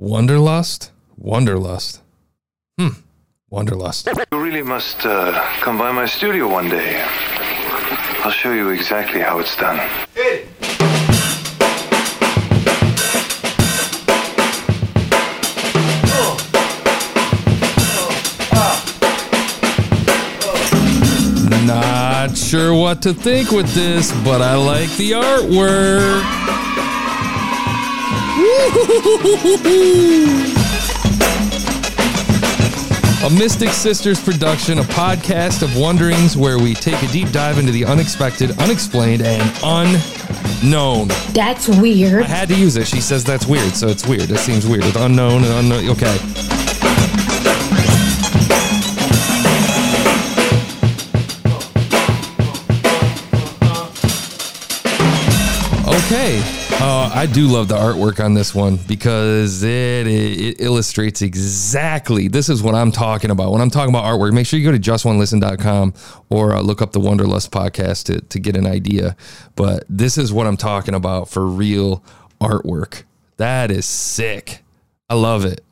Wonderlust? Wonderlust. Hmm. Wonderlust. You really must uh, come by my studio one day. I'll show you exactly how it's done. Hey. Not sure what to think with this, but I like the artwork. A Mystic Sisters production, a podcast of wonderings where we take a deep dive into the unexpected, unexplained, and unknown. That's weird. I had to use it. She says that's weird, so it's weird. It seems weird. It's unknown and unknown. Okay. Okay. Uh, I do love the artwork on this one because it, it illustrates exactly. This is what I'm talking about. When I'm talking about artwork, make sure you go to justonelisten.com or uh, look up the Wonderlust podcast to, to get an idea. But this is what I'm talking about for real artwork. That is sick. I love it.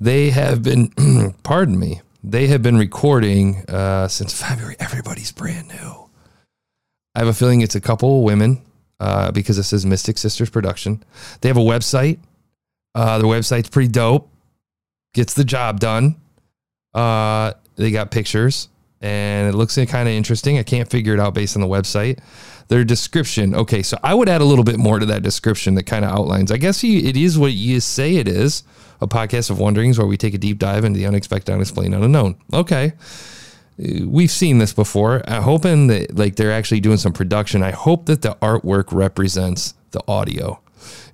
They have been, pardon me, they have been recording uh, since February. Everybody's brand new. I have a feeling it's a couple women uh, because this is Mystic Sisters production. They have a website. Uh, their website's pretty dope. Gets the job done. Uh, they got pictures and it looks kind of interesting. I can't figure it out based on the website. Their description. Okay, so I would add a little bit more to that description that kind of outlines. I guess you, it is what you say it is a podcast of wonderings where we take a deep dive into the unexpected, unexplained, unknown. Okay we've seen this before. I'm hoping that like they're actually doing some production. I hope that the artwork represents the audio.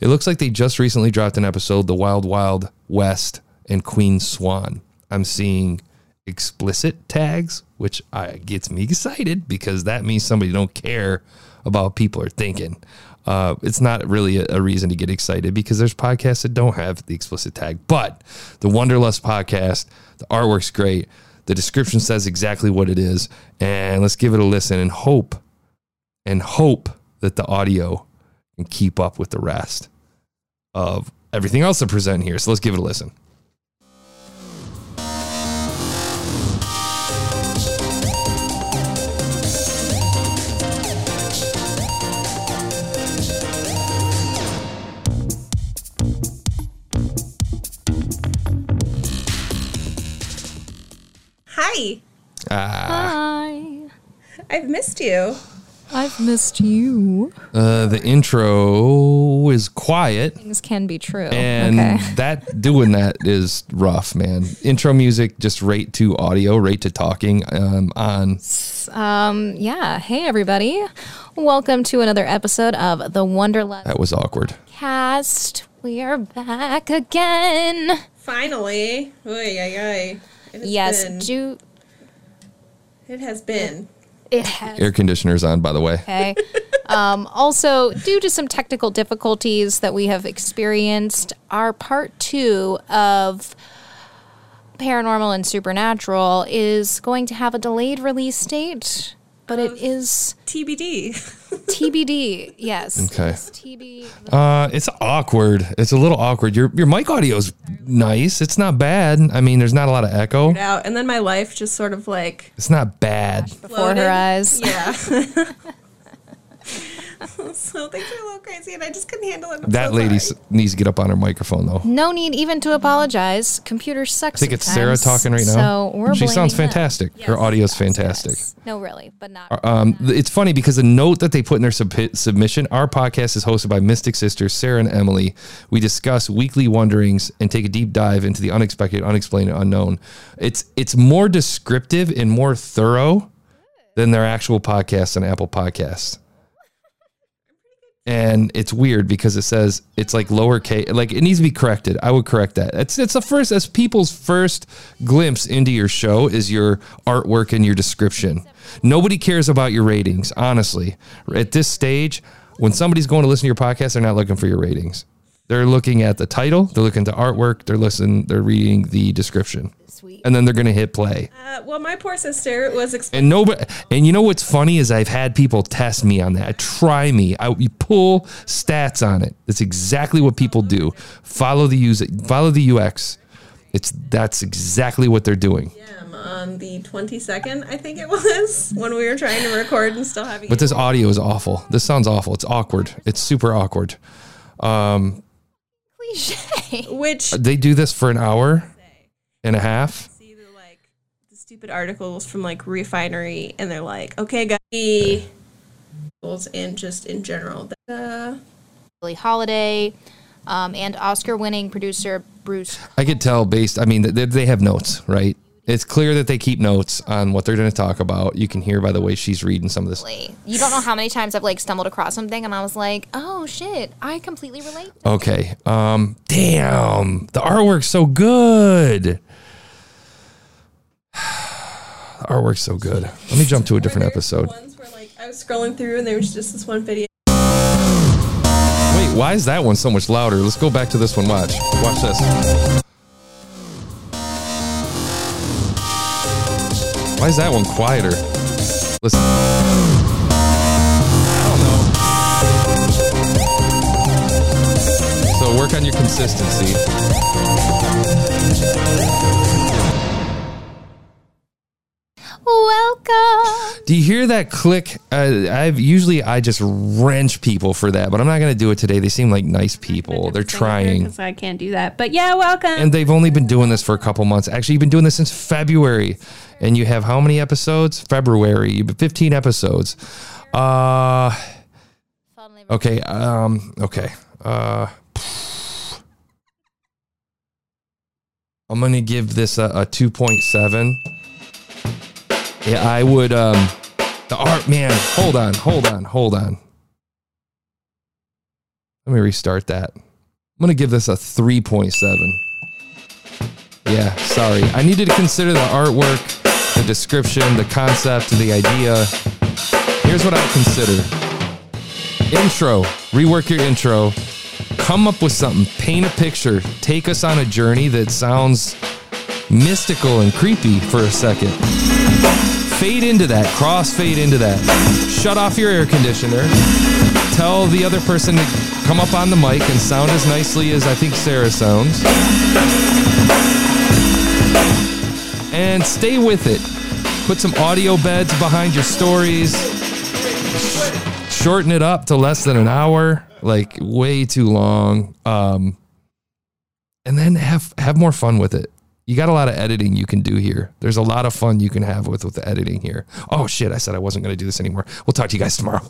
It looks like they just recently dropped an episode, The Wild Wild West and Queen Swan. I'm seeing explicit tags, which I, gets me excited because that means somebody don't care about what people are thinking. Uh, it's not really a, a, reason to get excited because there's podcasts that don't have the explicit tag. But the Wonderlust podcast, the artwork's great. The description says exactly what it is. And let's give it a listen and hope and hope that the audio can keep up with the rest of everything else to present here. So let's give it a listen. Hi. Ah. Hi. I've missed you. I've missed you. Uh, the intro is quiet. Things can be true. And okay. that doing that is rough, man. Intro music just rate to audio, rate to talking um, on. Um, yeah. Hey, everybody. Welcome to another episode of the Wonderlust That was awkward. cast. We are back again. Finally. Oy, oy, oy. It Yes, been- do it has been. it has Air conditioners on, by the way. Okay. Um, also, due to some technical difficulties that we have experienced, our part two of Paranormal and Supernatural is going to have a delayed release date, but it is TBD. TBD. Yes. Okay. It's TB. Uh, it's awkward. It's a little awkward. Your your mic audio is nice. It's not bad. I mean, there's not a lot of echo. out. And then my life just sort of like It's not bad. Before her eyes. Yeah. so things are a little crazy and I just couldn't handle it. I'm That so lady sorry. needs to get up on her microphone though. No need even to apologize. Computer sucks. I think it's Sarah talking right now. So we're she sounds blaming them. fantastic. Her audio's fantastic. Yes. No, really, but not. Um, th- it's funny because the note that they put in their sub- submission, our podcast is hosted by Mystic Sisters, Sarah and Emily. We discuss weekly wonderings and take a deep dive into the unexpected, unexplained, and unknown. It's it's more descriptive and more thorough than their actual podcast on Apple Podcasts. And it's weird because it says it's like lowercase, like it needs to be corrected. I would correct that. It's it's the first as people's first glimpse into your show is your artwork and your description. Nobody cares about your ratings, honestly. At this stage, when somebody's going to listen to your podcast, they're not looking for your ratings. They're looking at the title, they're looking at the artwork, they're listening, they're reading the description, Sweet. and then they're gonna hit play. Uh, well, my poor sister was exp- And nobody, and you know what's funny is I've had people test me on that. Try me. I you pull stats on it. That's exactly what people do. Follow the use, follow the UX. It's that's exactly what they're doing. on the 22nd, I think it was, when we were trying to record and still having. But this audio is awful. This sounds awful. It's awkward. It's super awkward. Cliche. which They do this for an hour and a half. see the like the stupid articles from like refinery, and they're like, okay, guys, and just in general, uh, Billie Holiday, um, and Oscar-winning producer Bruce. I could tell based. I mean, they, they have notes, right? It's clear that they keep notes on what they're going to talk about. You can hear by the way she's reading some of this. You don't know how many times I've like stumbled across something and I was like, oh shit, I completely relate. Okay. Um. Damn, the artwork's so good. The artwork's so good. Let me jump to a different episode. Ones where like I was scrolling through and there was just this one video. Wait, why is that one so much louder? Let's go back to this one. Watch. Watch this. Why is that one quieter? Listen. So work on your consistency. Do you hear that click? Uh, I've usually I just wrench people for that, but I'm not going to do it today. They seem like nice people. They're trying. I can't do that. But yeah, welcome. and they've only been doing this for a couple months. Actually, you've been doing this since February, and you have how many episodes? February. You've been 15 episodes. Uh, okay. Um, okay. Uh, I'm gonna give this a, a 2.7. Yeah, I would. Um, the art, man. Hold on, hold on, hold on. Let me restart that. I'm gonna give this a 3.7. Yeah, sorry. I needed to consider the artwork, the description, the concept, the idea. Here's what I consider intro, rework your intro, come up with something, paint a picture, take us on a journey that sounds mystical and creepy for a second. Fade into that, cross fade into that. Shut off your air conditioner. Tell the other person to come up on the mic and sound as nicely as I think Sarah sounds. and stay with it. Put some audio beds behind your stories. Shorten it up to less than an hour, like way too long. Um, and then have have more fun with it. You got a lot of editing you can do here. There's a lot of fun you can have with with the editing here. Oh shit! I said I wasn't going to do this anymore. We'll talk to you guys tomorrow.